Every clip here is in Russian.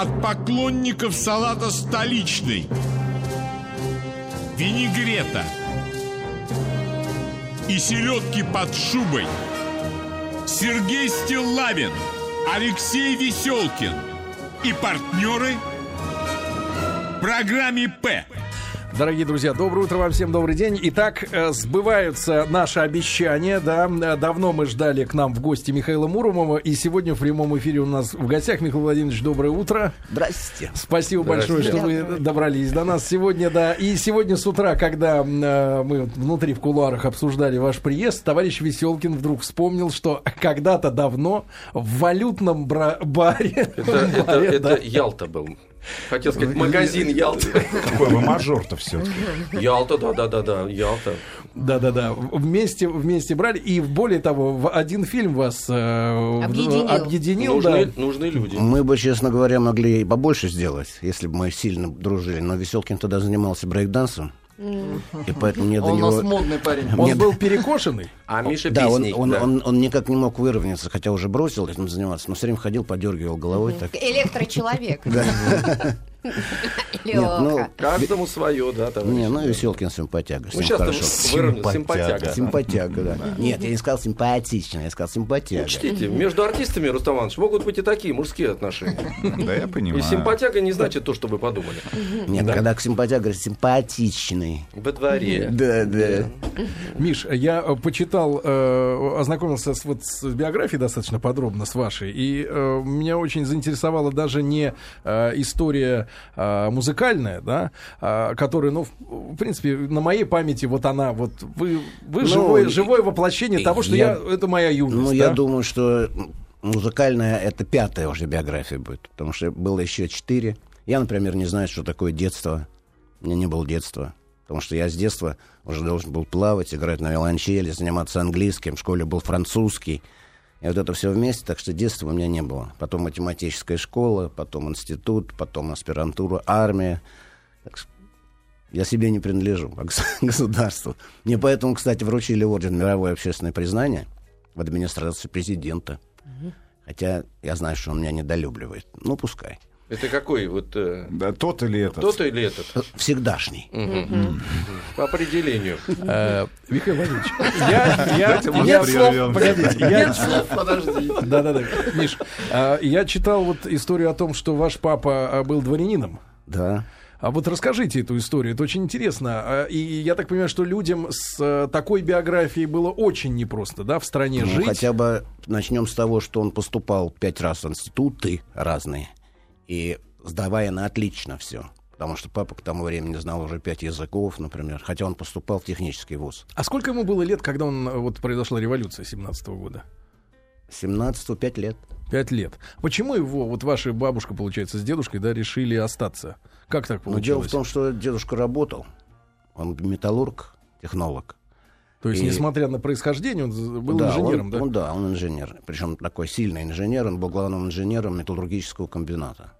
от поклонников салата столичный, винегрета. И селедки под шубой. Сергей Стиллавин, Алексей Веселкин. И партнеры в программе «П». Дорогие друзья, доброе утро вам всем, добрый день. Итак, э, сбываются наши обещания, да. Э, давно мы ждали к нам в гости Михаила Муромова, и сегодня в прямом эфире у нас в гостях Михаил Владимирович, доброе утро. Здрасте. Спасибо большое, что вы добрались до нас сегодня, да. И сегодня с утра, когда э, мы внутри в кулуарах обсуждали ваш приезд, товарищ Веселкин вдруг вспомнил, что когда-то давно в валютном бра- баре... Это, это, баре, это да, Ялта был. Хотел сказать, магазин Ялта. Какой вы мажор-то все-таки. Ялта, да-да-да-да, Ялта. Да-да-да. Вместе, вместе брали. И более того, в один фильм вас э, Объединил. объединил, да. Нужны, нужны люди. Мы бы, честно говоря, могли и побольше сделать, если бы мы сильно дружили. Но Веселкин тогда занимался брейкдансом. И поэтому мне до Он у нас него... модный парень. Он Мне- был перекошенный. А Миша Да, он, он, да. он, он никак не мог выровняться, хотя уже бросил этим заниматься, но все время ходил, подергивал головой. Так. Электрочеловек. Нет, ну. Каждому свое, да, товарищ. Не, ну Веселкин симпатяга. Ну, сейчас хорошо. там выровнял, симпатяга. Симпатяга, да. Нет, я не сказал симпатично, я сказал симпатяга. Учтите, между артистами, Рустам Иванович, могут быть и такие мужские отношения. Да, я И понимаю. симпатяга не значит то, что вы подумали. Нет, когда к симпатяга говорят симпатичный. Во дворе. Да, да. Миш, я э, почитал, э, ознакомился с, вот, с биографией достаточно подробно с вашей, и э, меня очень заинтересовала даже не история э, музыкальная, да, а, которая, ну, в, принципе, на моей памяти вот она, вот вы, вы Ну, живое, живое воплощение того, что я, я- это моя юность. Ну, да? я думаю, что музыкальная это пятая уже биография будет, потому что было еще четыре. Я, например, не знаю, что такое детство. У меня не было детства. Потому что я с детства уже должен был плавать, играть на виолончели, заниматься английским. В школе был французский. И вот это все вместе, так что детства у меня не было. Потом математическая школа, потом институт, потом аспирантура, армия. Я себе не принадлежу, а гос- государству. Мне поэтому, кстати, вручили орден мировое общественное признание в администрации президента. Хотя я знаю, что он меня недолюбливает. Ну, пускай. Это какой? Вот э, Да, тот или этот. тот или этот? Всегдашний. Мгм. По определению. Э, Михаил Владимирович, я, я, я- прервем. погодите, я, Подожди. да-да-да, Миш, а, я читал вот историю о том, что ваш папа а, был дворянином. Да. А вот расскажите эту историю, это очень интересно. А, И я так понимаю, что людям с э, такой биографией было очень непросто, да, в стране Ну, жить. хотя бы начнем с того, что он поступал пять раз в институты разные. И сдавая на отлично все. Потому что папа к тому времени знал уже пять языков, например. Хотя он поступал в технический вуз. А сколько ему было лет, когда он, э, вот произошла революция 17 года? 17 пять лет. Пять лет. Почему его, вот ваша бабушка, получается, с дедушкой, да, решили остаться? Как так получилось? дело в том, что дедушка работал. Он металлург, технолог. То есть, и- несмотря на происхождение, он был да, инженером, он, да? Он, да, он инженер. Причем такой сильный инженер. Он был главным инженером металлургического комбината.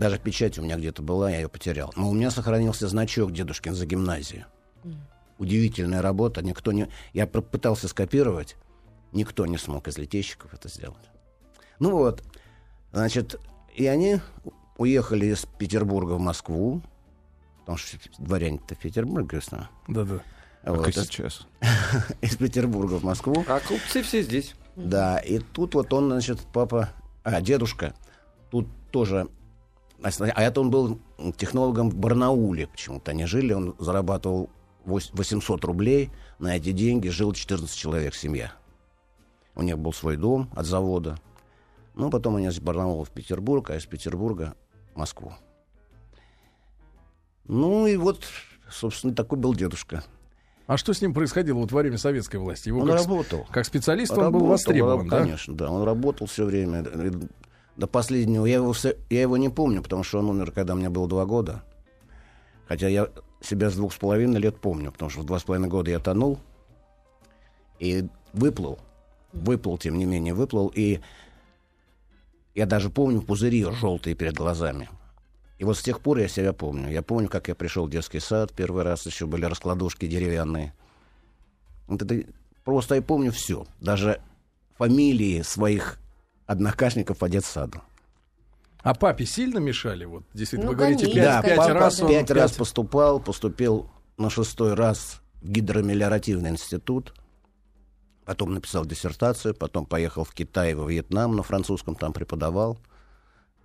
Даже печать у меня где-то была, я ее потерял. Но у меня сохранился значок дедушкин за гимназию. Удивительная работа. Никто не... Я пытался скопировать. Никто не смог из литейщиков это сделать. Ну вот. Значит, и они уехали из Петербурга в Москву. Потому что дворяне-то в Петербурге основном. Да-да. Вот, Как и сейчас. из Петербурга в Москву. А купцы все здесь. Да, и тут вот он, значит, папа, а, дедушка, тут тоже, а это он был технологом в Барнауле почему-то. Они жили, он зарабатывал вось- 800 рублей, на эти деньги жил 14 человек семья. У них был свой дом от завода. Ну, потом они из Барнаула в Петербург, а из Петербурга в Москву. Ну, и вот, собственно, такой был дедушка. А что с ним происходило вот во время советской власти? Его Он как, работал. как специалист он был востребован, раб- да? Конечно, да. Он работал все время. До последнего. Я его, все- я его не помню, потому что он умер, когда мне было два года. Хотя я себя с двух с половиной лет помню, потому что в два с половиной года я тонул и выплыл. Выплыл, тем не менее, выплыл. И я даже помню пузыри желтые перед глазами. И вот с тех пор я себя помню. Я помню, как я пришел в детский сад первый раз, еще были раскладушки деревянные. Вот это просто я помню все. Даже фамилии своих однокашников по детсаду. А папе сильно мешали? Вот, действительно, Ну, вы говорите, пять, Да, пять папа раз он... пять раз поступал, поступил на шестой раз в гидромелиоративный институт. Потом написал диссертацию, потом поехал в Китай, во Вьетнам на французском там преподавал.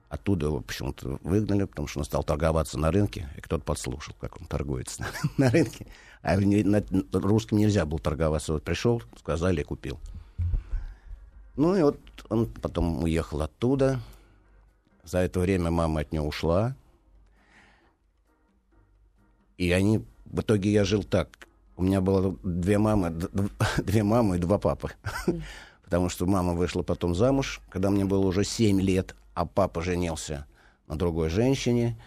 Оттуда его почему-то выгнали, потому что он стал торговаться на рынке, и кто-то подслушал, как он торгуется на рынке. А не- на, на русском нельзя было торговаться. Вот пришел, сказали, купил. Ну и вот он потом уехал оттуда. За это время мама от него ушла. И они... В итоге я жил так. У меня было две мамы, две мамы и два папы. Потому что мама вышла потом замуж, когда мне было уже 7 лет, а папа женился на другой женщине.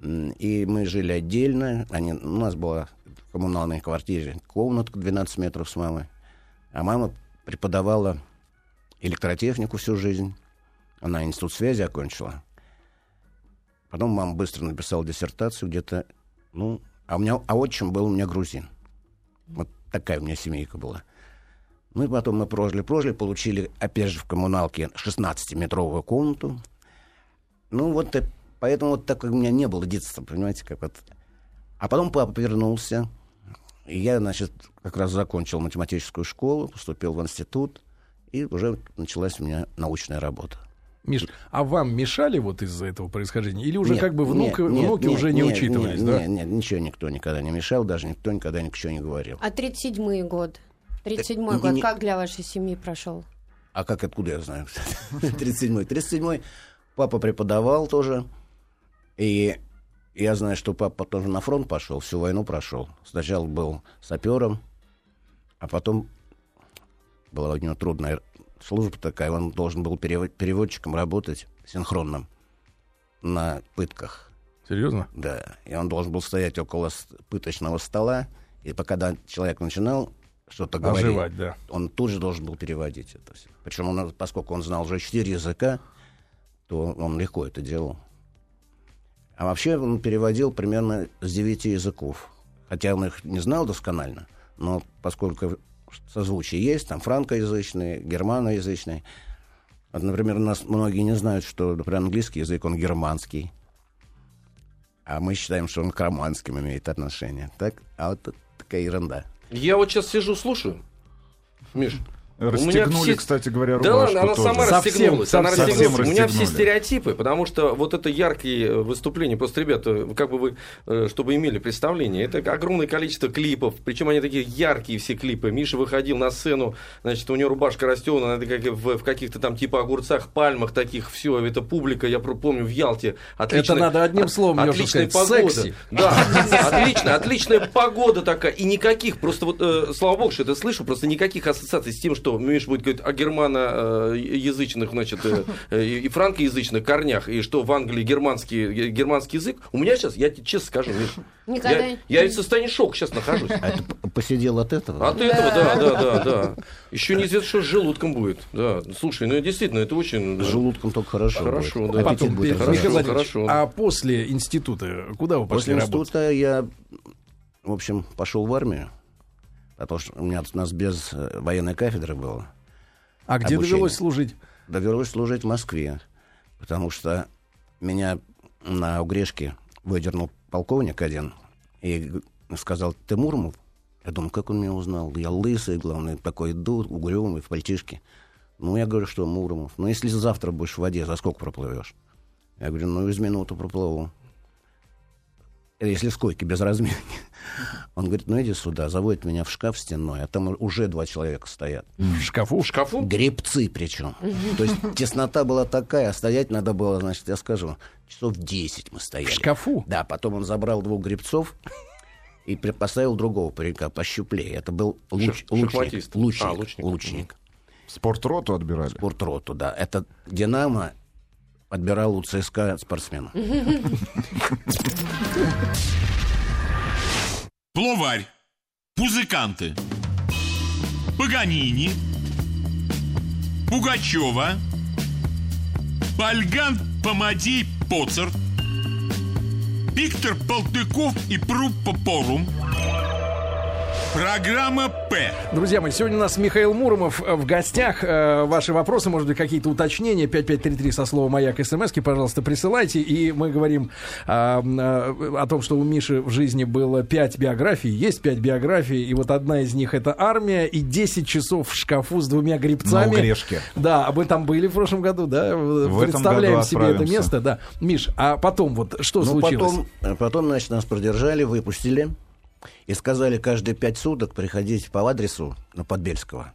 И мы жили отдельно. Они, у нас была в коммунальной квартире комнатка 12 метров с мамой. А мама преподавала электротехнику всю жизнь. Она институт связи окончила. Потом мама быстро написала диссертацию где-то, ну, а у меня, а отчим был у меня грузин. Вот такая у меня семейка была. Ну и потом мы прожили-прожили, получили, опять же, в коммуналке 16-метровую комнату. Ну вот, э, поэтому вот так как у меня не было детства, понимаете, как вот. А потом папа вернулся, и я, значит, как раз закончил математическую школу, поступил в институт, и уже началась у меня научная работа. Миш, а вам мешали вот из-за этого происхождения? Или уже Нет, как бы внук, нет, внуки нет, уже не нет, учитывались, нет, да? Нет, нет, ничего никто никогда не мешал, даже никто никогда ничего не говорил. А 37-й год? 37-й не- год не- как для вашей семьи прошел? А как, откуда я знаю? 37-й. 37-й папа преподавал тоже. И я знаю, что папа тоже на фронт пошел, всю войну прошел. Сначала был сапером, а потом была у него трудная служба такая. Он должен был перево- переводчиком работать синхронным на пытках. Серьезно? Да, и он должен был стоять около пыточного стола, и пока человек начинал что-то говорить, Оживать, да. он тут же должен был переводить это все. Причем, он, поскольку он знал уже четыре языка, то он легко это делал. А вообще он переводил примерно с девяти языков. Хотя он их не знал досконально, но поскольку созвучие есть, там франкоязычные, германоязычные. Вот, например, нас многие не знают, что, например, английский язык, он германский. А мы считаем, что он к романским имеет отношение. Так? А вот такая ерунда. Я вот сейчас сижу, слушаю. Миш, Расстегнули, все- кстати говоря, Да рубашку ладно, она тоже. сама Совсем, расстегнулась. Она совсем расстегнулась. У меня все стереотипы, потому что вот это яркие выступления. Просто, ребята, как бы вы, э, чтобы имели представление, это огромное количество клипов. Причем они такие яркие все клипы. Миша выходил на сцену, значит, у него рубашка расстегнута, это как в, в каких-то там типа огурцах, пальмах таких. Все, это публика, я помню, в Ялте. Отличная, надо одним словом, Лёша, Отличная сказать, погода. секси. Да, отлично, отличная погода такая. И никаких, просто вот, э, слава богу, что это слышу, просто никаких ассоциаций с тем, что Миш будет говорить о германоязычных, значит, э, э, и франкоязычных корнях, и что в Англии германский, ге- германский язык. У меня сейчас, я тебе честно скажу, Миш, Никогда я, я в состоянии шока сейчас нахожусь. А п- посидел от этого? От этого, да, да, да, да. Еще неизвестно, что с желудком будет. Да, слушай, ну действительно, это очень... С желудком только хорошо Хорошо, будет. да. Аппетит Потом, будет хорошо. Владимирович, хорошо. а после института куда вы пошли После работать? института я, в общем, пошел в армию. Потому что у, меня, у нас без э, военной кафедры было. А где обучение. довелось служить? Довелось служить в Москве. Потому что меня на Угрешке выдернул полковник один и сказал, ты Муромов? Я думаю, как он меня узнал? Я лысый, главное, такой иду, угрюмый, в пальтишке. Ну, я говорю, что Муромов. Ну, если завтра будешь в воде, за сколько проплывешь? Я говорю, ну, из минуту проплыву. Если с койки без разминки. Он говорит, ну, иди сюда, заводит меня в шкаф стенной, а там уже два человека стоят. В шкафу? В шкафу? Гребцы причем. То есть теснота была такая, а стоять надо было, значит, я скажу, часов 10 мы стояли. В шкафу? Да, потом он забрал двух гребцов и поставил другого паренька пощуплее. Это был луч- лучник. Лучник. А, лучник. лучник. Спортроту отбирали. Спортроту, да. Это «Динамо» отбирал у ЦСКА спортсмена. Пловарь. Музыканты. Паганини. Пугачева. Пальган Помадей Поцарт. Виктор Полтыков и Пруппа Порум. Программа «П». Друзья мои, сегодня у нас Михаил Муромов э, в гостях. Э, Ваши вопросы, может быть, какие-то уточнения. 5533 со словом «Маяк» смски, пожалуйста, присылайте. И мы говорим а, а, о том, что у Миши в жизни было 5 биографий. Есть 5 биографий, и вот одна из них это армия и 10 часов в шкафу с двумя грибцами. На Угрешке. Да, а мы там были в прошлом году, да? В этом Представляем году себе это место, да. Миш, а потом вот что Ну, случилось? потом, э, потом, значит, нас продержали, выпустили. И сказали каждые пять суток приходить по адресу на Подбельского.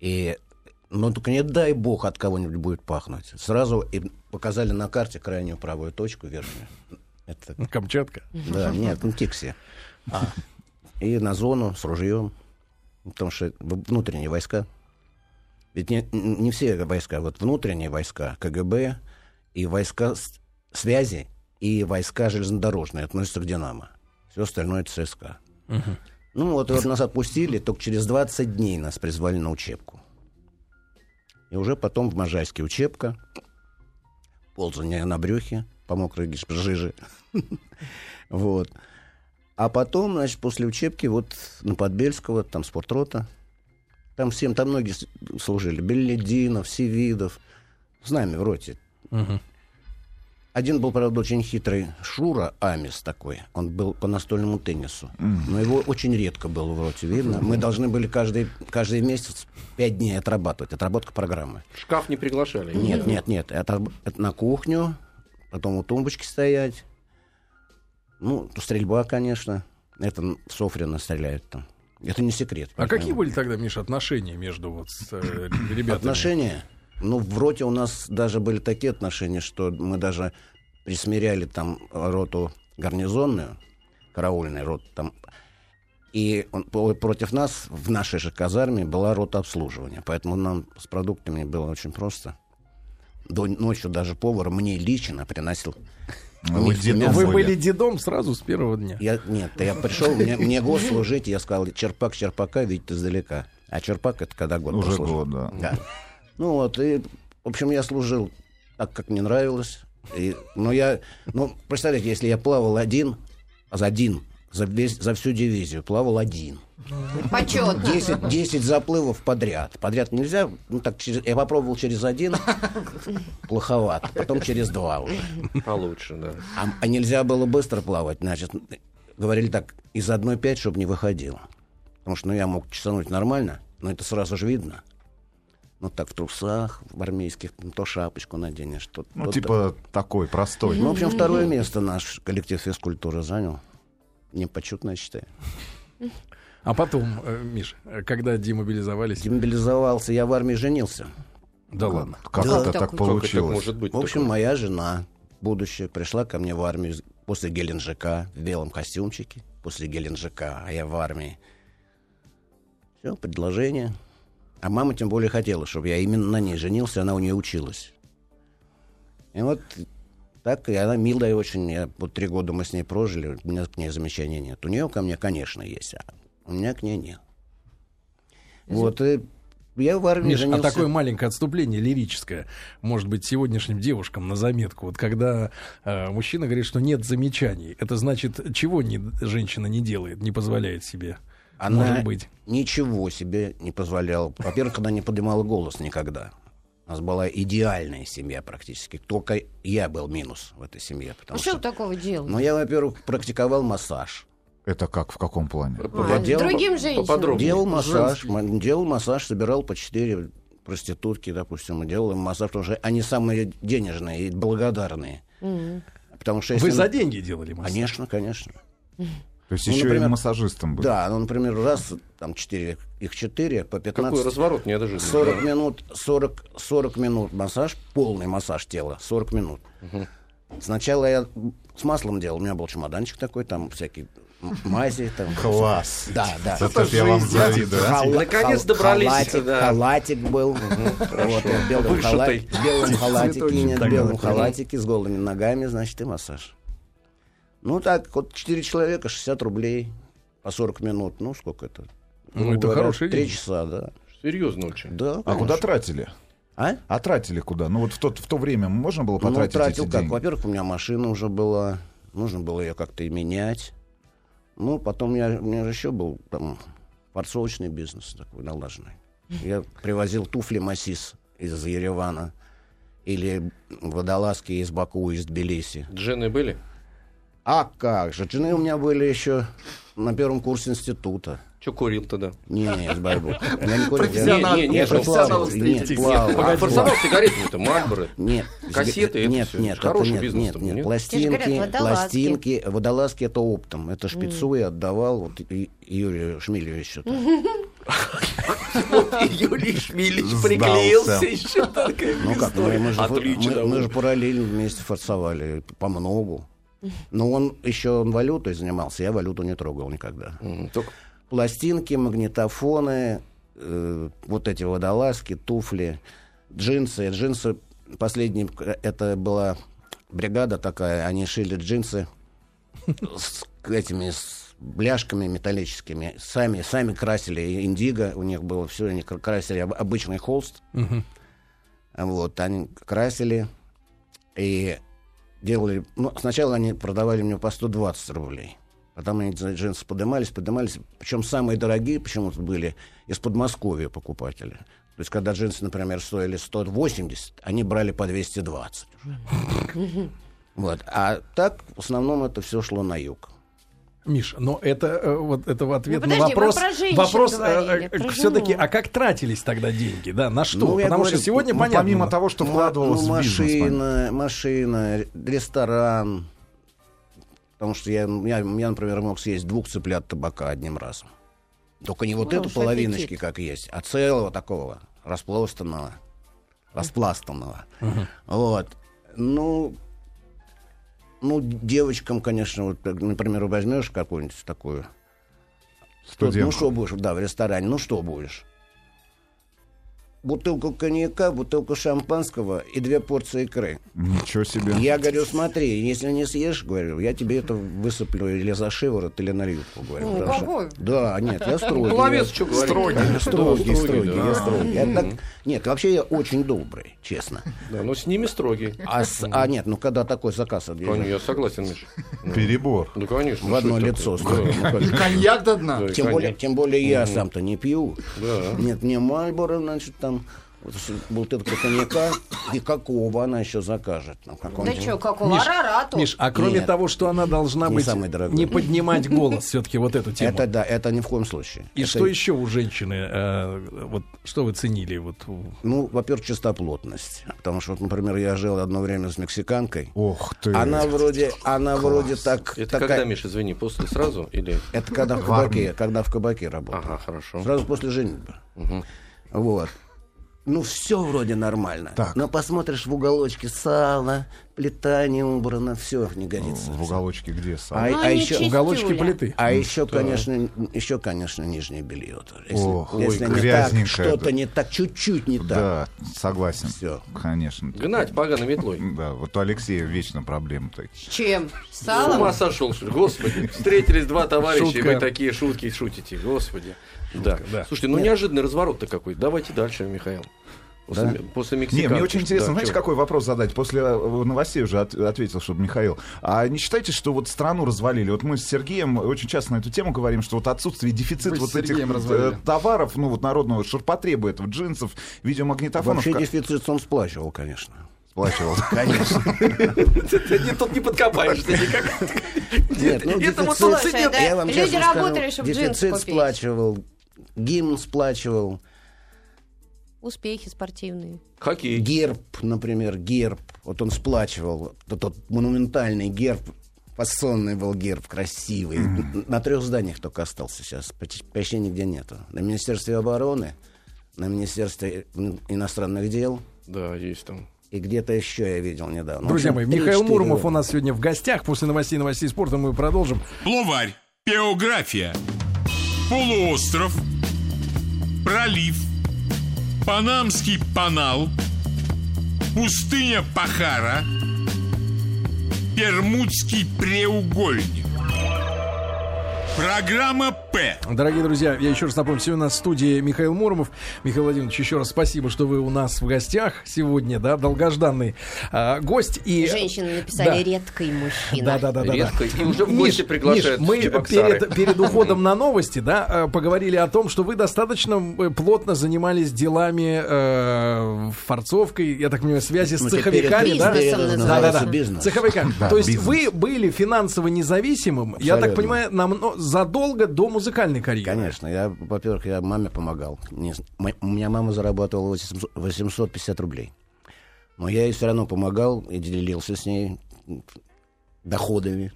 И, ну, только не дай бог от кого-нибудь будет пахнуть. Сразу и показали на карте крайнюю правую точку, верхнюю. Это, Камчатка. да, нет, ну, Тикси. И на зону с ружьем. Потому что внутренние войска. Ведь не, не все войска, вот внутренние войска, КГБ и войска связи и войска железнодорожные относятся к «Динамо». Все остальное ЦСКА. Ну вот, вот нас отпустили, только через 20 дней нас призвали на учебку. И уже потом в Можайске учебка, ползание на брюхе по мокрой жиже. Вот. А потом, значит, после учебки, вот на Подбельского, там спортрота, там всем, там многие служили. Беллидинов, Севидов, с нами в роте. Один был, правда, очень хитрый Шура Амис такой. Он был по настольному теннису. Но его очень редко было в роте видно. Мы должны были каждый, каждый месяц пять дней отрабатывать. Отработка программы. Шкаф не приглашали. Нет, нет, нет. Это, это на кухню, потом у тумбочки стоять. Ну, стрельба, конечно. Это в Софрино стреляют там. Это не секрет. А какие были тогда, Миша, отношения между вот с, э, ребятами? Отношения? Ну, в роте у нас даже были такие отношения, что мы даже присмиряли там роту гарнизонную, караульный рот там. И он- против нас в нашей же казарме была рота обслуживания. Поэтому нам с продуктами было очень просто. До ночью даже повар мне лично приносил. Ну, вы дедом. Вы были. дедом сразу с первого дня. Я, нет, я пришел, мне, мне год служить, я сказал, черпак черпака видит издалека. А черпак это когда год Уже прослужил. год, да. Да. Ну вот, и, в общем, я служил так, как мне нравилось. И, но я, ну, представляете, если я плавал один, а за один, за, весь, за всю дивизию плавал один. Почетно. 10, 10 заплывов подряд. Подряд нельзя, ну так, через, я попробовал через один, плоховато, потом через два уже. Получше, да. А, а нельзя было быстро плавать, значит, говорили так, из одной пять, чтобы не выходило. Потому что, ну, я мог чесануть нормально, но это сразу же видно. Ну, так в трусах, в армейских, ну, то шапочку наденешь, то... Ну, то- типа такой, простой. Ну, в общем, второе место наш коллектив физкультуры занял. Непочетно, я считаю. А потом, э, Миш, когда демобилизовались... Демобилизовался, я в армии женился. Да ладно. Как Да. это Так так. Как это получилось? может быть? В общем, такое? моя жена, будущая, пришла ко мне в армию после Геленджика в белом костюмчике. После Геленджика, а я в армии. Все, предложение. А мама тем более хотела, чтобы я именно на ней женился, она у нее училась. И вот так, и она милая очень. Я, вот три года мы с ней прожили, у меня к ней замечаний нет. У нее ко мне, конечно, есть, а у меня к ней нет. Вот, и я в армии Миш, а женился. такое маленькое отступление лирическое, может быть, сегодняшним девушкам на заметку. Вот когда э, мужчина говорит, что нет замечаний, это значит, чего не, женщина не делает, не позволяет себе? Она Может быть. ничего себе не позволяла. Во-первых, она не поднимала голос никогда. У нас была идеальная семья практически. Только я был минус в этой семье. А Потому что что... вы такого делали? Ну, я, во-первых, практиковал массаж. Это как, в каком плане? А, делал- другим женщинам. поподробнее. Делал массаж. м- Делал массаж, собирал по четыре проститутки, допустим, и делал им массаж, потому что они самые денежные и благодарные. Потому что если... Вы за деньги делали массаж? Конечно, конечно. То есть Ну, еще например, и массажистом был. Да, ну, например, раз, там, четыре, их четыре, по 15... Какой разворот неожиданный. 40 минут, 40, 40 минут массаж, полный массаж тела, 40 минут. Сначала я с маслом делал, у меня был чемоданчик такой, там всякие мази, там. Класс. Да, да. Это ж я вам завидую. а? Хала- Наконец хал- добрались, Халатик, да. халатик был. Вот, в белом, халатике, нет, белом халатике с голыми ногами, значит, и массаж. Ну так, вот 4 человека, 60 рублей по 40 минут. Ну, сколько это? Ну, это хорошие 3 деньги. часа, да. Серьезно очень. Да, А куда тратили? А? А тратили куда? Ну вот в, тот, в то время можно было Ну, потратить тратил эти как? деньги? Во-первых, у меня машина уже была. Нужно было ее как-то и менять. Ну, потом у меня, у меня же еще был там форцовочный бизнес такой налаженный. Я привозил туфли Масис из Еревана или водолазки из Баку, из Тбилиси. Джены были? А как же, джины у меня были еще на первом курсе института. Че курил тогда? Не, не, с борьбой. Я не курил, Профессионал, Не, не, профессионал нет, плавал, плавал. форсовал сигареты-то, Мальборо. Нет, Кассеты, нет, нет, Хороший нет, бизнес нет, нет, пластинки, пластинки, водолазки это оптом, это шпицу я отдавал вот Юрию Шмилевичу. Юрий Шмилич приклеился еще Ну как, мы- мы же параллельно вместе форсовали по многу. Но он еще он валютой занимался, я валюту не трогал никогда. Только Пластинки, магнитофоны, э, вот эти водолазки, туфли, джинсы. Джинсы, последний, это была бригада такая, они шили джинсы с этими с бляшками металлическими. Сами, сами красили индиго, у них было все, они кра- красили об- обычный холст. Вот, они красили и делали... Ну, сначала они продавали мне по 120 рублей. Потом они джинсы поднимались, поднимались. Причем самые дорогие почему-то были из Подмосковья покупатели. То есть, когда джинсы, например, стоили 180, они брали по 220 уже. Вот. А так, в основном, это все шло на юг. Миш, но это э, вот это в ответ Ну, на подожди, вы вопрос. про женщин вопрос говорили, про все-таки, а как тратились тогда деньги, да, на что? Ну, Потому говорю, что сегодня Ну, понятно. помимо того, что вкладывалось ну, в бизнес. машина, машина, ресторан. Потому что я, я, я, например, мог съесть двух цыплят табака одним разом. Только не вот Ну, эту половиночки, аппетит. как есть, а целого такого распластанного, распластанного. Вот. Ну, ну, девочкам, конечно, вот, например, возьмешь какую-нибудь такую. Вот, ну, Студентку. что будешь, да, в ресторане, ну, что будешь? Бутылку коньяка, бутылку шампанского и две порции икры. Ничего себе. Я говорю, смотри, если не съешь, говорю, я тебе это высыплю или за шиворот, или на юбку, говорю. Ну, что- какой? Да, нет, я строгий. Пловец, я- что говорит? Строгий, строгий, строгий, я строгий. Нет, вообще я очень добрый, честно. Да, но с ними строгий. А, с- а нет, ну когда такой заказ Конечно, я согласен, Миша. Ну, Перебор. Ну, конечно. в одно лицо. Ну, И же. коньяк до дна. Тем более, тем более я сам-то не пью. Да. Нет, мне Мальборо, значит, там вот с- бутылка коньяка и какого она еще закажет. Ну, Да какого-нибудь. что, какого? Миш, Арарату. Миш, а кроме Нет. того, что она должна Не быть самый дорогой. не поднимать голос, все-таки вот эту тему. Это да, это ни в коем случае. И Это- что еще у женщины? э, вот что вы ценили? Вот Ну, во-первых, чистоплотность. Потому что, вот, например, я жил одно время с мексиканкой. Ох ты. Она вроде, она вроде так, Это такая- когда, Миша, извини, после сразу или... Это когда в кабаке, когда в кабаке работал. Ага, хорошо. Сразу после женитьбы. Вот. Ну, все вроде нормально. Так. Но посмотришь в уголочке сало, плита не убрана, все не годится. В уголочке где А, сам? Ну, а они еще, уголочки плиты. а еще, конечно, еще, конечно, нижнее белье. тоже. Если, Ох, если ой, не так, что-то не так, чуть-чуть не так. Да, согласен. Всё. Конечно. Гнать поганой метлой. Да, вот у Алексея вечно проблемы такие. С чем? С С салом? ума сошел, что ли? Господи. Встретились два товарища, и вы такие шутки шутите. Господи. Да. да. Слушайте, ну неожиданный разворот-то какой. Давайте дальше, Михаил. После, Да? после Не, мексиканки. мне очень интересно, Да, знаете, чё? какой вопрос задать? После э, новостей уже от- ответил, чтобы Михаил. А не считаете, что вот страну развалили? Вот мы с Сергеем очень часто на эту тему говорим, что вот отсутствие, дефицит Вы вот этих вот, развалили. э, товаров, ну вот народного ширпотреба этого, джинсов, видеомагнитофонов. Вообще дефицит он сплачивал, конечно. сплачивал. Конечно. Не, тут не подкопаешься никак. Нет, ну, Это вот дефицит- тут Слушай, да, я вам люди работали, чтобы джинсы Дефицит купить. сплачивал, гимн сплачивал, Успехи спортивные. Хоккей. герб, например, герб, вот он сплачивал, вот тот монументальный герб, фасонный был герб, красивый. На трех зданиях только остался сейчас, почти, почти нигде нету. На Министерстве обороны, на Министерстве ин- иностранных дел Да, есть там. и где-то еще я видел недавно. Друзья В мои, Михаил 3-4 Муромов у года. нас сегодня в гостях. После новостей новостей спорта мы продолжим. Словарь. География. Полуостров. Пролив. Панамский канал. Пустыня Пахара. Бермудский треугольник. Программа «П». Дорогие друзья, я еще раз напомню, сегодня у нас в студии Михаил Муромов. Михаил Владимирович, еще раз спасибо, что вы у нас в гостях сегодня, да, долгожданный а, гость. И... Женщины написали Да. редкий мужчина. Да, да, да, да. Редко. И уже в Миш, гости приглашают Миш, в мы перед, перед уходом на новости, да, э, поговорили о том, что вы достаточно э, плотно занимались делами э, форцовкой, я так понимаю, связи с Ну, теперь цеховиками, да? Да-да-да. бизнес. Цеховиками. Да, То есть бизнес. вы были финансово независимым, я так понимаю, намно- задолго до музыкальной карьеры. Конечно, я, во-первых, я маме помогал. Не у меня мама зарабатывала 800 850 рублей. Но я ей все равно помогал и делился с ней доходами.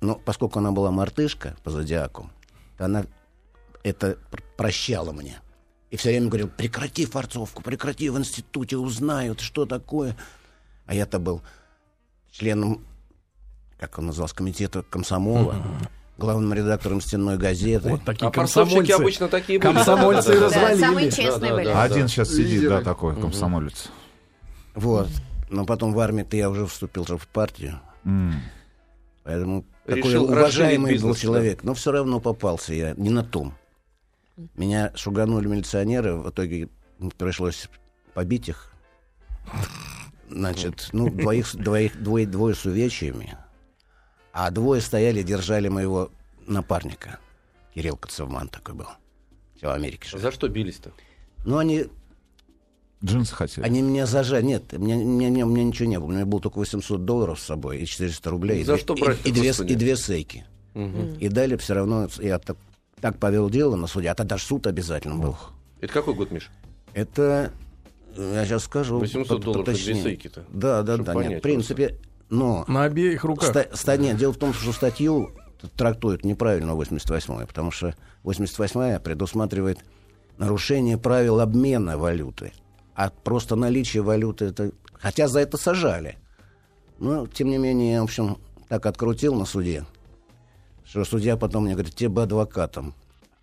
Но поскольку она была мартышка по зодиаку, то она это пр- прощала мне. И все время говорил, прекрати форцовку, прекрати в институте, узнают, что такое. А я-то был членом, как он назывался, комитета комсомола, главным редактором стенной газеты. Вот такие А комсомольцы. обычно такие были. Комсомольцы Да, развалили. самые честные Да, да, были. да. Один сейчас сидит, Лидеры. да, такой комсомолец. Вот. Но потом в армии-то я уже вступил же в партию. М. Поэтому Решил такой уважаемый бизнес, был да. человек. Но все равно попался я не на том. Меня шуганули милиционеры. В итоге пришлось побить их. Значит, ну, двоих, двоих, двое, двое с увечьями. А двое стояли, держали моего напарника. Кирилл Кацевман такой был. Все, в Америке живет. За что бились-то? Ну, они Джинсы хотели. Они меня зажали. Нет, у меня, у меня, у меня ничего не было. У меня было только 800 долларов с собой и 400 рублей. За и, две- что и- брать-то, и, две, и две сейки. И дали все равно... Я так, так повел дело на суде. А тогда суд обязательно был. Это какой год, Миш? Это... Я сейчас скажу. 800 по- долларов и две сейки-то. Да, да, да. понять Нет, в принципе... Но... На обеих руках. Ста- ста- нет, дело в том, что статью трактуют неправильно 88-я, потому что 88-я предусматривает нарушение правил обмена валюты. А просто наличие валюты это... Хотя за это сажали. Но, тем не менее, я, в общем, так открутил на суде, что судья потом мне говорит, тебе бы адвокатом.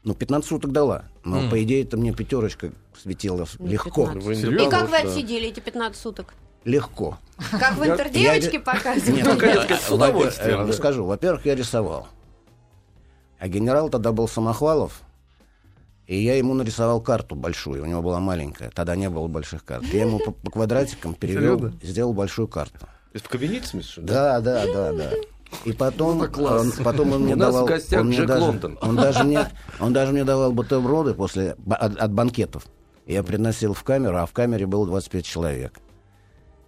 Ну, 15 суток дала. Но, по идее, это мне пятерочка светила Не легко. 15. Вы не И как вы отсидели эти 15 суток? Легко. Как в интердевочке во- удовольствием, э, во-первых, я рисовал. А генерал тогда был Самохвалов, и я ему нарисовал карту большую, у него была маленькая, тогда не было больших карт. Я ему по, по квадратикам перевел, Серьезно? сделал большую карту. Это в кабинете, смысле? Да, да, да, да. И потом, он, потом он мне давал... он мне даже, Лондон. Он даже, мне, он даже мне давал бутерброды после, от, от банкетов. Я приносил в камеру, а в камере было 25 человек.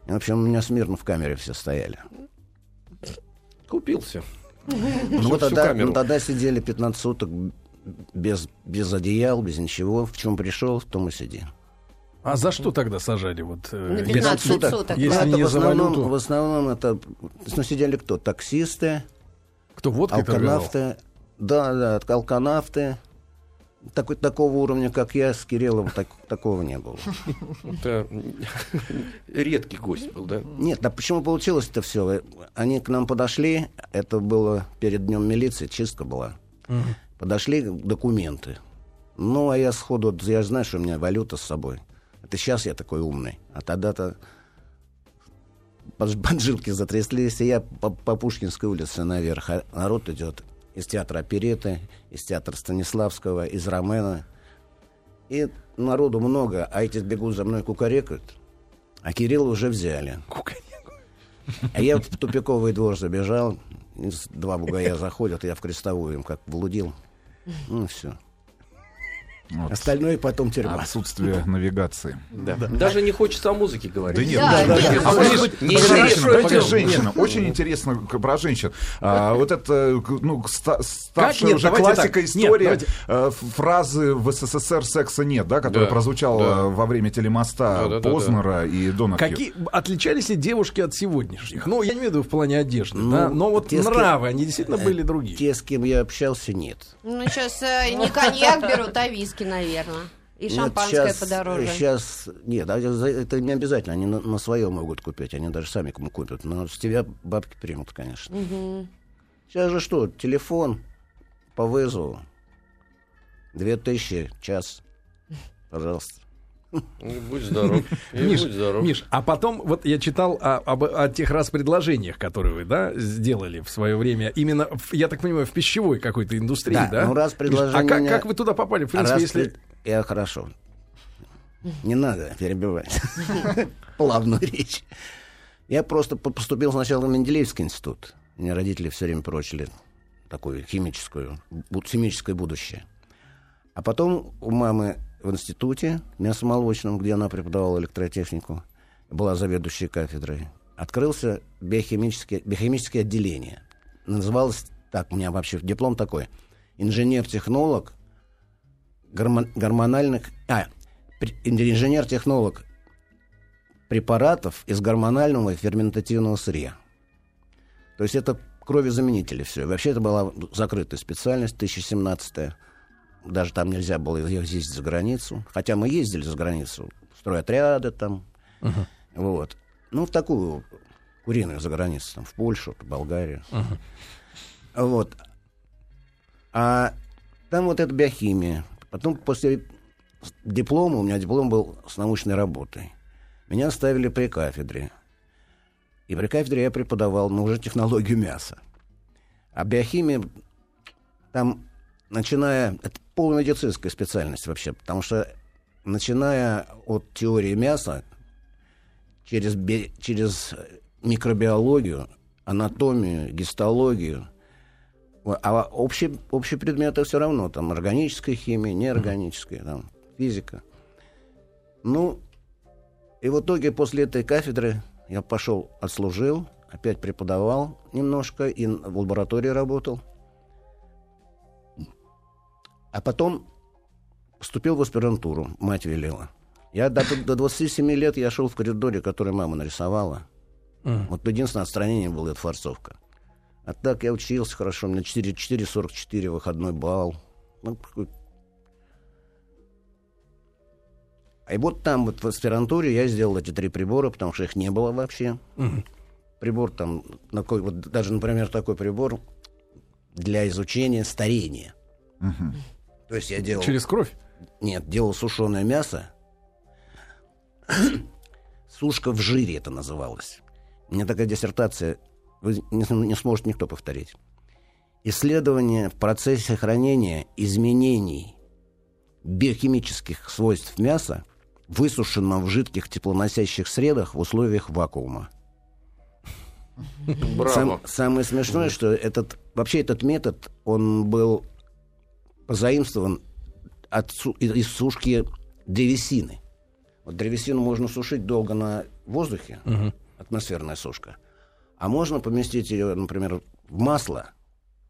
В общем, у меня смирно в камере все стояли. Купился. Ну, всю вот тогда, ну, тогда сидели 15 суток без, без одеял, без ничего. В чем пришел, в том и сиди. А за что тогда сажали? Вот, э, На если- 15 суток. Если Ну, это не в основном, валюту. в основном это ну, сидели кто? Таксисты, Кто водкой торговал? Да, да, алканавты. Такой, такого уровня, как я, с Кириллом, так- такого не было. Это редкий гость был, да? Нет, да почему получилось это все? Они к нам подошли, это было перед днем милиции, чистка была. Подошли документы. Ну, а я сходу, я знаю, что у меня валюта с собой. Это сейчас я такой умный. А тогда-то под- поджилки затряслись, и я по, по Пушкинской улице наверх. А народ идет из театра опереты, из театра Станиславского, из Ромена. И народу много, а эти бегут за мной кукарекают. А Кирилла уже взяли. А я в тупиковый двор забежал, два бугая заходят, я в крестовую им как блудил. Ну, все. Вот. Остальное потом тюрьма. Отсутствие навигации. Да. Даже не хочется о музыке говорить. Да нет, Да, да, нет, да. А ну, вот хоть- не женщина, хорошо давайте идём. женщина. Очень интересно про женщин. А, вот это, ну, ста- ставшая нет, уже классика так. Нет, история давайте. э, фразы в СССР секса нет, да, которая Да, прозвучала да. во время телемоста Да, да, да, Познера и Доновки. Какие отличались ли девушки от сегодняшних? Ну, я не имею в виду в плане одежды, Ну, да, но вот те, нравы, они действительно были другие. Те, с кем я общался, нет. Ну, сейчас не коньяк берут, а виски, наверное. И шампанское подороже. Сейчас, нет, это не обязательно, они на, на свое могут купить, они даже сами кому купят. Но с тебя бабки примут, конечно. Сейчас же что, телефон по вызову, две тысячи час, пожалуйста. И будь здоров. И Миш, будь здоров. Миш, а потом вот я читал о, об, о тех раз предложениях, которые вы, да, сделали в свое время, именно, в- я так понимаю, в пищевой какой-то индустрии, да? Да, ну, раз Миш, предложение А как, как вы туда попали? В принципе, Раз если... пред- Я хорошо. Не надо перебивать. Плавную речь. Я просто по- поступил сначала в Менделеевский институт. Мне родители все время прочили такую химическую, химическое будущее. А потом у мамы в институте мясомолочном, где она преподавала электротехнику, была заведующей кафедрой, открылся биохимическое, биохимическое отделение. Называлось так, у меня вообще диплом такой. Инженер-технолог гормон- гормональных... А, инженер-технолог препаратов из гормонального и ферментативного сырья. То есть это кровезаменители все. Вообще это была закрытая специальность, 1017 Даже там нельзя было ездить за границу. Хотя мы ездили за границу. Стройотряды там. Вот. Ну, в такую куриную за границу. Там, в Польшу, в Болгарию. Вот. А там вот эта биохимия. Потом после диплома, у меня диплом был с научной работой. Меня ставили при кафедре. И при кафедре я преподавал, ну, уже технологию мяса. А биохимия, там, начиная... Это полумедицинская специальность вообще, потому что, начиная от теории мяса, через, через микробиологию, анатомию, гистологию, а общие, общие предметы все равно, там, органическая химия, неорганическая, там, физика. Ну, и в итоге после этой кафедры я пошел, отслужил, опять преподавал немножко и в лаборатории работал. А потом поступил в аспирантуру, мать велела. Я до, до 27 лет я шел в коридоре, который мама нарисовала. Вот единственное отстранение было это форцовка. А так я учился хорошо, у меня 4, 4,44 выходной балл. Ну, какой- И вот там, вот в аспирантуре, я сделал эти три прибора, потому что их не было вообще. Прибор там, такой, вот даже, например, такой прибор для изучения старения. То есть я делал... Через кровь? Нет, делал сушеное мясо. Сушка в жире это называлось. У меня такая диссертация, вы не, не сможет никто повторить. Исследование в процессе хранения изменений биохимических свойств мяса, высушенного в жидких теплоносящих средах в условиях вакуума. Браво. Сам- самое смешное, что этот вообще этот метод, он был позаимствован от из, сушки древесины. Вот древесину можно сушить долго на воздухе, атмосферная сушка, а можно поместить ее, например, в масло,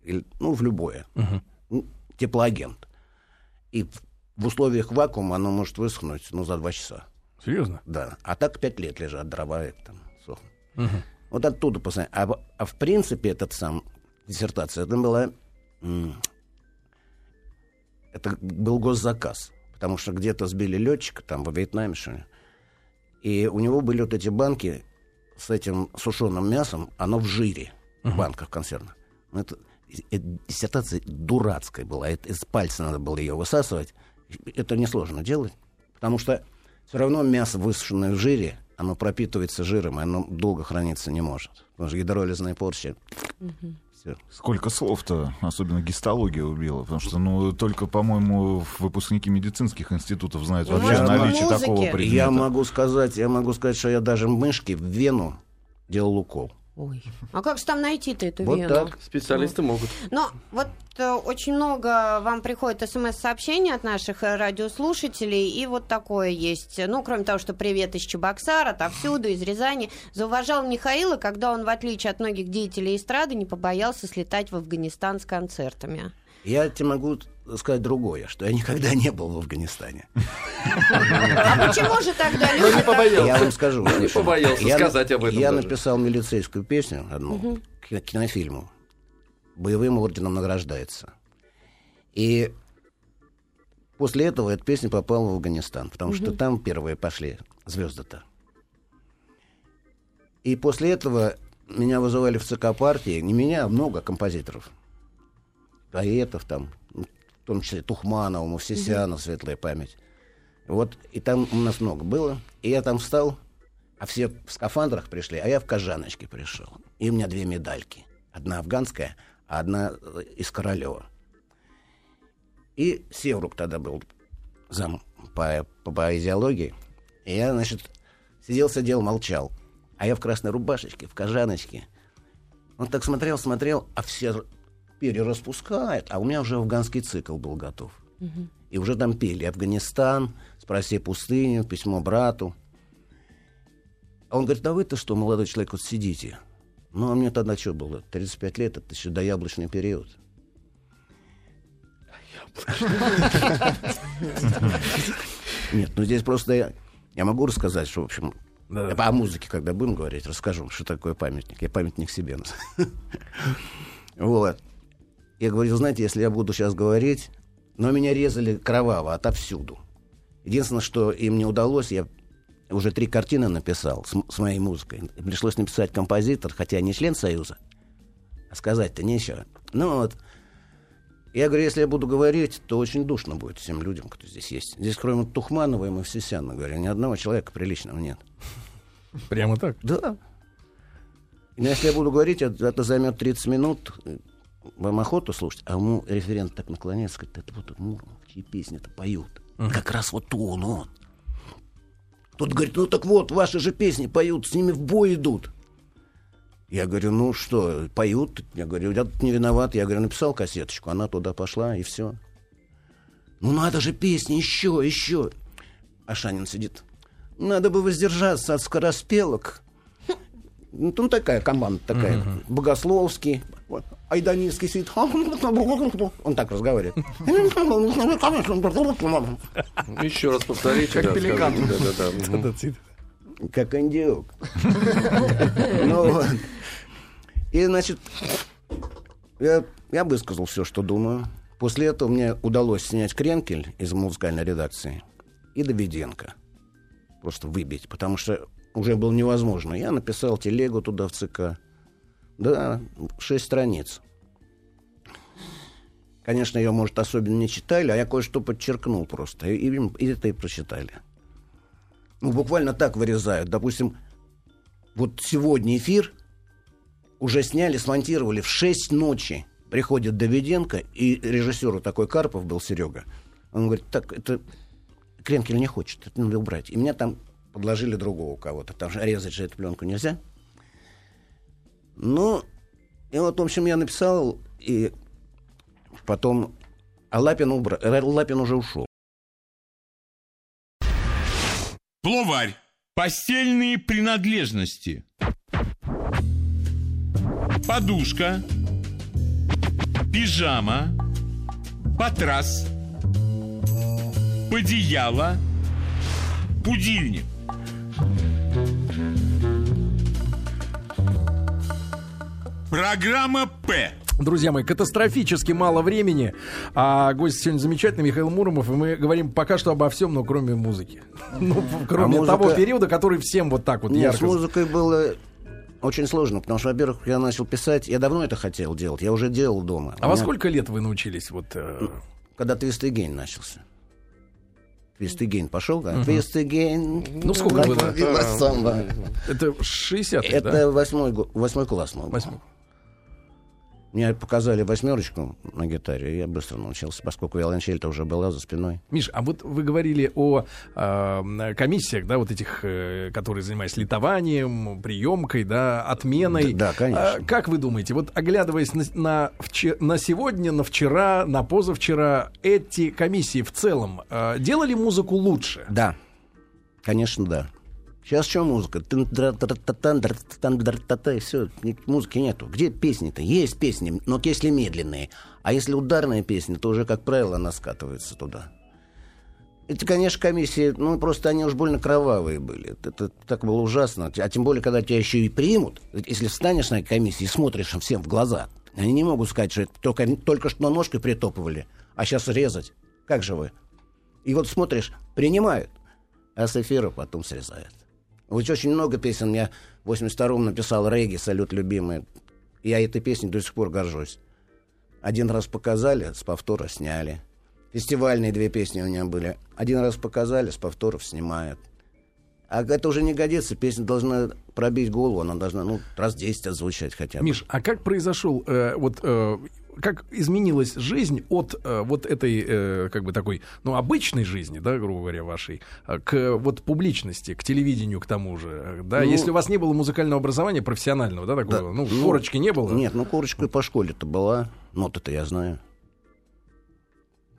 или, ну, в любое, Ну, теплоагент. И в, условиях вакуума оно может высохнуть, ну, за два часа. Серьезно? Да. А так пять лет лежат дрова и там сохнут. Вот оттуда посмотри. А, а в принципе этот сам диссертация, это была... Это был госзаказ. Потому что где-то сбили летчика, там, во Вьетнаме, что ли. И у него были вот эти банки с этим сушеным мясом, оно в жире, в банках консервных. Ну, это, э, диссертация дурацкая была. Это из пальца надо было ее высасывать. Это несложно делать. Потому что все равно мясо, высушенное в жире, оно пропитывается жиром, и оно долго храниться не может. Потому что гидролизная порча. Всё. Сколько слов-то, особенно гистология убила, потому что, ну, только, по-моему, выпускники медицинских институтов знают Ну, вообще наличие музыки? такого предмета. Я могу сказать, я могу сказать, что я даже мышки в вену делал укол. Ой. А как же там найти-то эту Вот вену? так. Специалисты могут. Но вот э, очень много вам приходит смс-сообщений от наших э, радиослушателей, и вот такое есть. Ну, кроме того, что привет из Чебоксара, отовсюду, из Рязани. Зауважал Михаила, когда он, в отличие от многих деятелей эстрады, не побоялся слетать в Афганистан с концертами. Я тебе могу сказать другое, что я никогда не был в Афганистане. А почему же тогда не люди... побоялся. Я вам скажу. Не побоялся Я- сказать об этом Я даже. написал милицейскую песню одну к кино- кинофильму. Боевым орденом награждается. И после этого эта песня попала в Афганистан, потому что там первые пошли звезды-то. И после этого меня вызывали в ЦК партии, не меня, а много композиторов. Поэтов там, в том числе Тухманова, Мовсисяна, светлая память. Вот, и там у нас много было. И я там встал, а все в скафандрах пришли, а я в кожаночке пришел. И у меня две медальки. Одна афганская, а одна э, из Королева. И Севрук тогда был зам по, по, по идеологии. И я, значит, сидел, сидел, молчал. А я в красной рубашечке, в кожаночке. Он так смотрел, смотрел, а все перераспускают. А у меня уже афганский цикл был готов. И уже там пели Афганистан, «Спроси пустыню», «Письмо брату». А он говорит, да вы-то что, молодой человек, вот сидите. Ну, а мне тогда что было? 35 лет, это еще дояблочный период. Нет, ну здесь просто я, я могу рассказать, что, в общем, Да. о музыке, когда будем говорить, расскажу, что такое памятник. Я памятник себе. Вот. Я говорю, знаете, если я буду сейчас говорить, но меня резали кроваво отовсюду. Единственное, что им не удалось, я уже три картины написал с, с моей музыкой. Пришлось написать композитор, хотя я не член Союза. А сказать-то нечего. Ну вот. Я говорю, если я буду говорить, то очень душно будет всем людям, кто здесь есть. Здесь, кроме Тухманова и Мавсисяна, говорю, ни одного человека приличного нет. Прямо так. Да. Но если я буду говорить, это займет 30 минут. Вам охоту слушать, а ему референт так наклоняется, говорит, это вот Муромов, чьи песни-то поют. Как раз вот он, он. Тут говорит, ну так вот, ваши же песни поют, с ними в бой идут. Я говорю, ну что, поют? Я говорю, я тут не виноват. Я говорю, написал кассеточку, она туда пошла, и все. Ну надо же песни, еще, еще. А Шанин сидит. Надо бы воздержаться от скороспелок. Ну, там такая команда такая. Богословский. Айданинский сидит. Он так разговаривает. Еще раз повторите. Как пеликан. Как индюк. Ну вот. И, значит, я, я высказал все, что думаю. После этого мне удалось снять Кренкель из музыкальной редакции и Давиденко. Просто выбить, потому что уже было невозможно. Я написал телегу туда в ЦК. Да, шесть страниц. Конечно, ее, может, особенно не читали, а я кое-что подчеркнул просто. И, и, и это и прочитали. Ну, буквально так вырезают. Допустим, вот сегодня эфир уже сняли, смонтировали в 6 ночи. Приходит Давиденко, и режиссеру такой Карпов был, Серега. Он говорит, так, это Кренкель не хочет, это надо убрать. И меня там подложили другого кого-то. Там же резать же эту пленку нельзя. Ну, и вот, в общем, я написал, и потом... А Лапин, убра... Лапин уже ушел. Словарь. Постельные принадлежности. Подушка. Пижама. Потрас. Подеяло. Будильник. Программа П. Друзья мои, катастрофически мало времени. А гость сегодня замечательный, Михаил Муромов. И мы говорим пока что обо всем, но кроме музыки. Ну, кроме А музыка- того периода, который всем вот так вот Нет, с ярко... музыкой было очень сложно, потому что, во-первых, я начал писать, я давно это хотел делать, я уже делал дома. А У во меня- сколько лет вы научились вот... э, Когда Твистегейн начался. Твистегейн пошел, да? Твистегейн. Ну, сколько было? Это 60 Это восьмой, восьмой класс мой. Восьмой. Мне показали восьмерочку на гитаре, и я быстро научился, поскольку виолончель-то уже была за спиной. Миш, а вот вы говорили о э, комиссиях, да, вот этих, э, которые занимаются литованием, приемкой, да, отменой. Да, да, конечно. А как вы думаете, вот оглядываясь на, на, на сегодня, на вчера, на позавчера, эти комиссии в целом э, делали музыку лучше? Да, конечно, да. Сейчас что музыка? и все, музыки нету. Где песни-то? Есть песни, но если медленные. А если ударные песни, то уже, как правило, она скатывается туда. Эти, конечно, комиссии, ну, просто они уж больно кровавые были. Это, так было ужасно. А тем более, когда тебя еще и примут, если встанешь на комиссии и смотришь им всем в глаза, они не могут сказать, что это только, только что ножкой притопывали, а сейчас резать. Как же вы? И вот смотришь, принимают, а с эфира потом срезают. Вот очень много песен я в 82-м написал «Регги», «Салют, любимый». Я этой песней до сих пор горжусь. Один раз показали, с повтора сняли. Фестивальные две песни у меня были. Один раз показали, с повторов снимают. А это уже не годится. Песня должна пробить голову, она должна, ну, раз 10 отзвучать хотя бы. Миш, а как произошел, э, вот, э, как изменилась жизнь от э, вот этой, э, как бы такой, ну, обычной жизни, да, грубо говоря, вашей, э, к вот публичности, к телевидению, к тому же, э, да? Ну, Если у вас не было музыкального образования профессионального, да, такого, Да, ну, ну, корочки не было. Нет, ну, корочка по школе-то была. Ноты-то я знаю.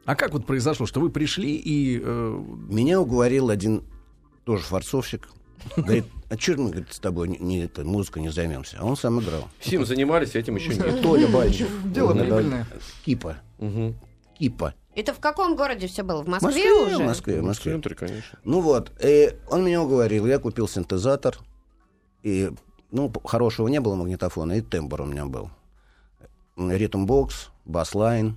А как вот произошло, что вы пришли и... э, Меня уговорил один тоже форцовщик. Говорит, а что мы говорит, с тобой не, не- это, музыкой не займемся? А он сам играл. Всем занимались, этим еще нет. Толя Бальчев. Дело прибыльное. Кипа. Мгм. Кипа. Это в каком городе все было? В В Москве, Москве, уже? в Москве, в В Москве. центре, конечно. Ну вот, и он меня уговорил, я купил синтезатор, и, ну, хорошего не было магнитофона, и тембр у меня был. Ритм-бокс, бас-лайн,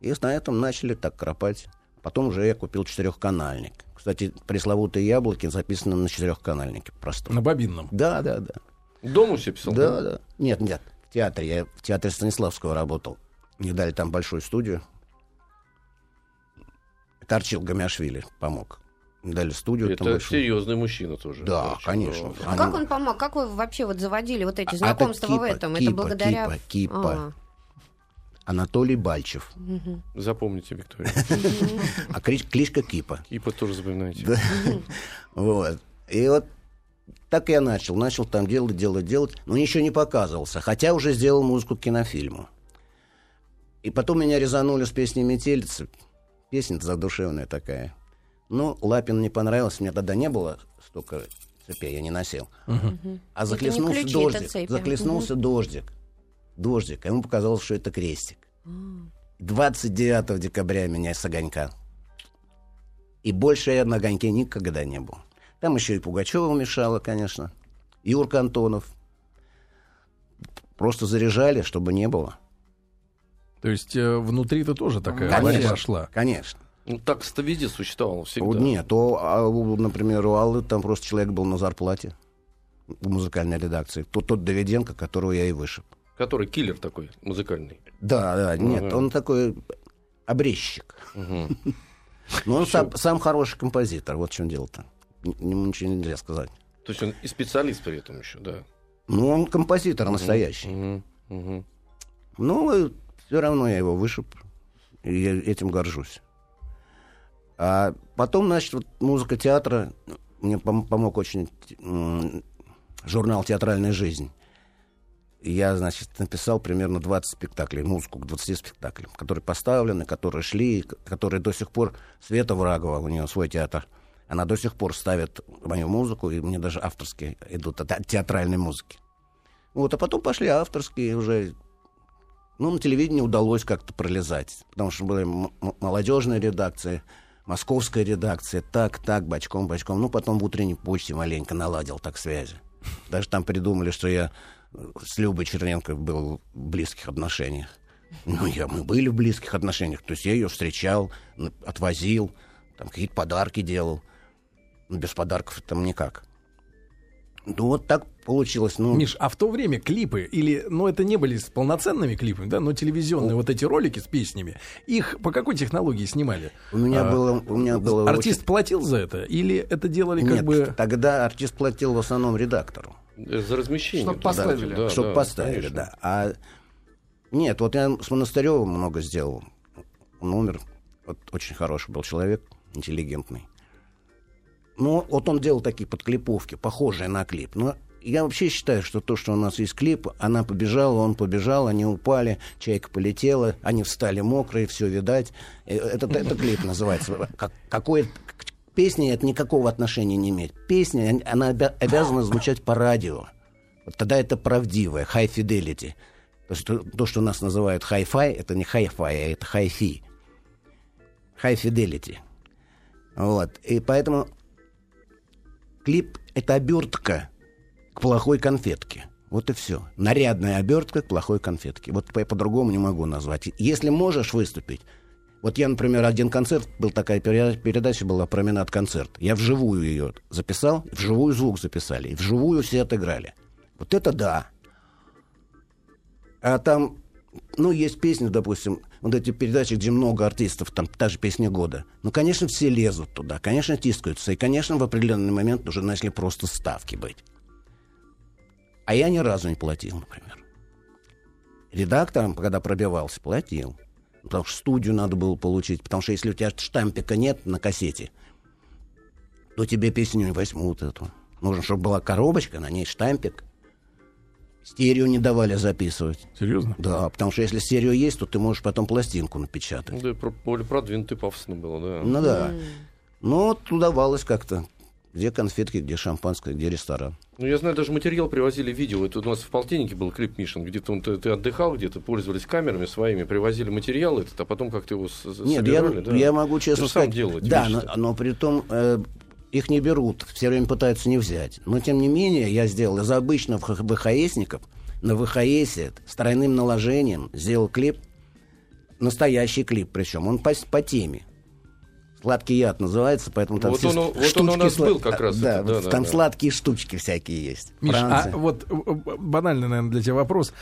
и на этом начали так кропать. Потом уже я купил четырехканальник. Кстати, пресловутые яблоки записаны на четырехканальнике просто. на бобинном? Да, да, да. Дома все писал? Да, да. Нет, нет, в театре. Я в театре Станиславского работал. Мне дали там большую студию. Торчил Гамяшвили помог. Мне дали студию. там Это большую. серьезный мужчина тоже. Да, Очень, конечно. да. А как он помог? Как вы вообще вот заводили вот эти А- знакомства это в Кипа, этом? Кипа, это благодаря... Кипа, Кипа. А. Анатолий Бальчев. Запомните, Виктория. А клич- кличка Кипа. Кипа тоже запоминайте. Да. Вот. И вот так я начал. Начал там делать, делать, делать. Но ничего не показывался. Хотя уже сделал музыку к кинофильму. И потом меня резанули с песней «Метелицы». Песня задушевная такая. Ну, Лапин не понравился. Мне тогда не было столько цепей, я не носил. А захлестнулся ключи, это дождик. цепи. Захлестнулся дождик. Дождик. А ему показалось, что это крестик. 29 декабря меня с огонька. И больше я на огоньке никогда не был. Там еще и Пугачева мешала, конечно. Юрка Антонов. Просто заряжали, чтобы не было. То есть э, внутри-то тоже такая Конечно. шла. Конечно. Ну, так это везде существовало всегда. Вот нет, у, а например, у Аллы там просто человек был на зарплате в музыкальной редакции. Тот, тот Давиденко, которого я и вышиб. Который киллер такой музыкальный. Да, да, нет, Ага. он такой обрезчик. Мгм. Но он сам, сам хороший композитор, вот в чем дело-то. Ему ничего нельзя сказать. То есть он и специалист при этом еще, да. Ну, он композитор настоящий. Мгм. Мгм. Ну, все равно я его вышиб. И я этим горжусь. А потом, значит, вот музыка театра мне пом- помог очень журнал «Театральная жизнь». Я, значит, написал примерно 20 спектаклей, музыку к 20 спектаклям, которые поставлены, которые шли, которые до сих пор... Света Врагова, у нее свой театр, она до сих пор ставит мою музыку, и мне даже авторские идут от театральной музыки. Вот, а потом пошли авторские уже ну, на телевидении удалось как-то пролезать, потому что были молодежные редакции, московская редакция, так, так, бочком, бочком. Ну, потом в утренней почте маленько наладил так связи. Даже там придумали, что я с Любой Черненко был в близких отношениях. Ну, я, мы были в близких отношениях. То есть я ее встречал, отвозил, там какие-то подарки делал. Без подарков там никак. Ну, вот так получилось. Ну, Миш, а в то время клипы, или, ну, это не были с полноценными клипами, да, но телевизионные вот эти ролики с песнями, их по какой технологии снимали? у меня А, было... У меня было Артист платил за это? Или это делали как Нет, бы... тогда артист платил в основном редактору, За размещение. Чтоб да, поставили. да, чтобы да, поставили, конечно. да. А нет, вот я с Монастыревым много сделал. Он умер. Вот очень хороший был человек, интеллигентный. Ну, вот он делал такие подклиповки, похожие на клип. Но я вообще считаю, что то, что у нас есть клип, она побежала, он побежал, они упали, чайка полетела, они встали мокрые, все видать. Э, Это, это клип называется. Как, какой к песне это никакого отношения не имеет. Песня, она обя- обязана звучать по радио. Вот тогда это правдивое, high fidelity. То, что, то, что нас называют hi-fi, это не hi-fi, а это hi-fi. High fidelity. Вот. И поэтому клип — это обертка к плохой конфетке. Вот и все. Нарядная обертка к плохой конфетке. Вот по- по-другому не могу назвать. Если можешь выступить, вот я, например, один концерт, был такая пере- передача была «Променад концерт». Я вживую ее записал, вживую звук записали, и вживую все отыграли. Вот это да. А там ну, есть песни, допустим, вот эти передачи, где много артистов, там та же песня года. Ну, конечно, все лезут туда, конечно, тискаются. И, конечно, в определенный момент уже начали просто ставки быть. А я ни разу не платил, например. Редакторам, когда пробивался, платил. Потому что студию надо было получить. Потому что если у тебя штампика нет на кассете, то тебе песню не возьмут эту. Нужно, чтобы была коробочка, на ней штампик. Стерео не давали записывать. Серьезно? Да, потому что если стерео есть, то ты можешь потом пластинку напечатать. Да, более продвинутый пафосно было, да. Ну да. Ну, вот удавалось как-то. Где конфетки, где шампанское, где ресторан. Ну, я знаю, даже материал привозили видео. Это у нас в полтиннике был клип Мишин. Где-то он, ты, ты отдыхал, где-то пользовались камерами своими, привозили материал этот, а потом как-то его с- Нет, я, собирали, да? я могу честно Ты сам сказать. делал эти да, вещи-то. но, но при том э, их не берут, все время пытаются не взять. Но тем не менее, я сделал из обычных ВХСников на ВХСе с тройным наложением сделал клип, настоящий клип, причем он по, по теме. Сладкий яд называется, поэтому там Вот все он- вот он у штучки нас сла- был как раз Да, это, да, да, там да. сладкие штучки всякие есть. Миш, Франция. а вот э, э, банальный, наверное, для тебя вопрос.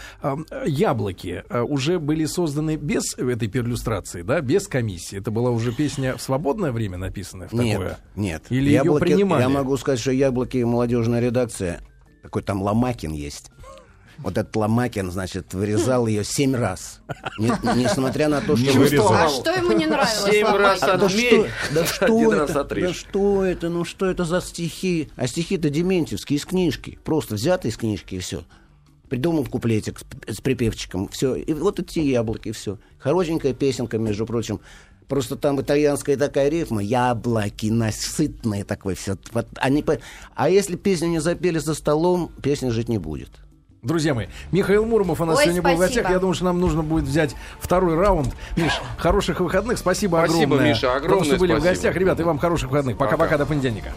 Яблоки э, уже были созданы без этой перлюстрации, да, без комиссии. Это была уже песня в свободное время написанная в такое? Нет, нет. Или ее Яблоки- принимали? Я могу сказать, что яблоки молодежная редакция. Такой там Ломакин есть. Вот этот Ломакин, значит, вырезал ее семь раз. Не- несмотря на то, что... Не вырезал. А что ему не нравилось? Семь раз А да что, да что один это? раз отрежь. Да что это? Ну что это за стихи? А стихи-то дементьевские из книжки. Просто взяты из книжки и все. Придумал куплетик с, припевчиком. Все. И вот эти яблоки, все. Хорошенькая песенка, между прочим. Просто там итальянская такая рифма. Яблоки насытные такой все. Вот они А если песню не запели за столом, песня жить не будет. Друзья мои, Михаил Муромов у нас Ой, сегодня был в спасибо. гостях. Я думаю, что нам нужно будет взять второй раунд. Миш, хороших выходных. Спасибо, Спасибо, огромное. Миша, огромное Потому что были в спасибо. гостях. Ребята, и вам хороших выходных. Пока-пока, до понедельника.